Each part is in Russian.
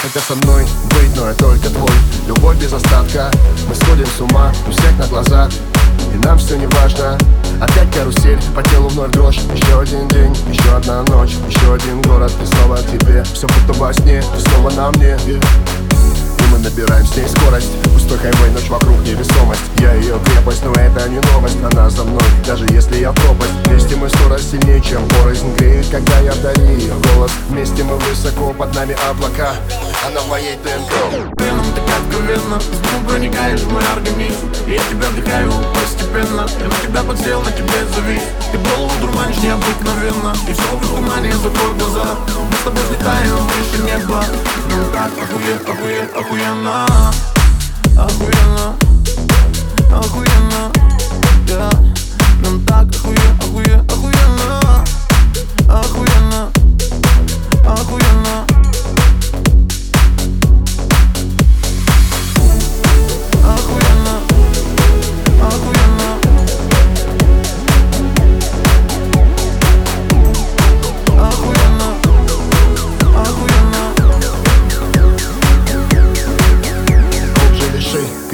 Они хотят со мной быть, но я только твой. Любовь без остатка, мы сходим с ума У всех на глазах, и нам все не важно Опять карусель, по телу вновь дрожь. Еще один день, еще одна ночь Еще один город, и снова тебе Все будто во сне, ты снова на мне. И мы набираем с ней скорость. Пустой хайвей, ночь вокруг невесомость. Я ее крепость, но это не новость. Она за мной, даже если я пропасть. Вместе мы скорость сильнее, чем порознь Греет, когда я вдали ее голос. Вместе мы высоко, под нами облака. Она в моей ДНК. Веном так откровенно С двум проникаешь в мой организм Я на тебя подсел, на тебе завис Ты голову дурманишь необыкновенно. И все в тумане, закрой глаза. Мы с тобой взлетаем выше неба. Ну так охуе, охуе, охуенно? Охуенно. Охуенно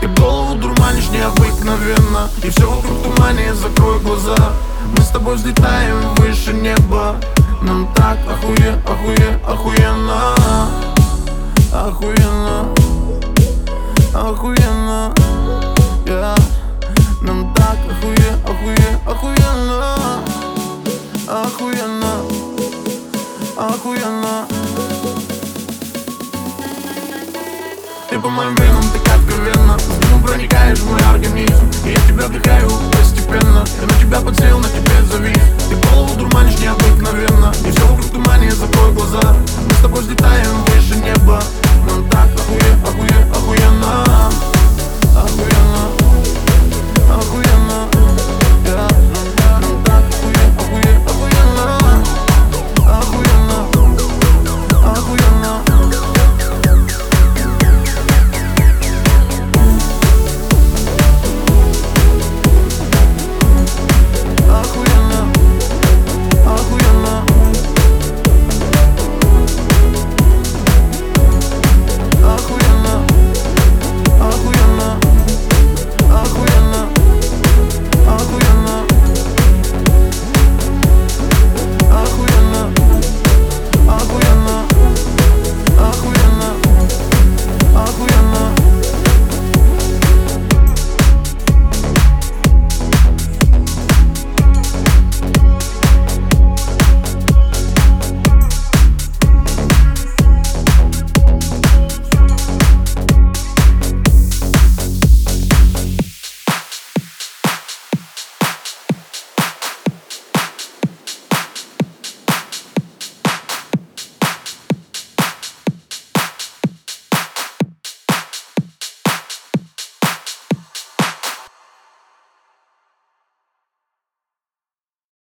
Ты голову дурманишь необыкновенно. И все вокруг тумане, закрой глаза. Мы с тобой взлетаем выше неба. Нам так охуе, охуе, охуенно. Охуенно. Охуенно. Yeah. Нам так охуе, охуе, охуенно. Охуенно. Охуенно. Ты по моим венам так откровенно С дымом проникаешь в мой организм И я тебя вдыхаю постепенно. Я на тебя подсел, на тебе завис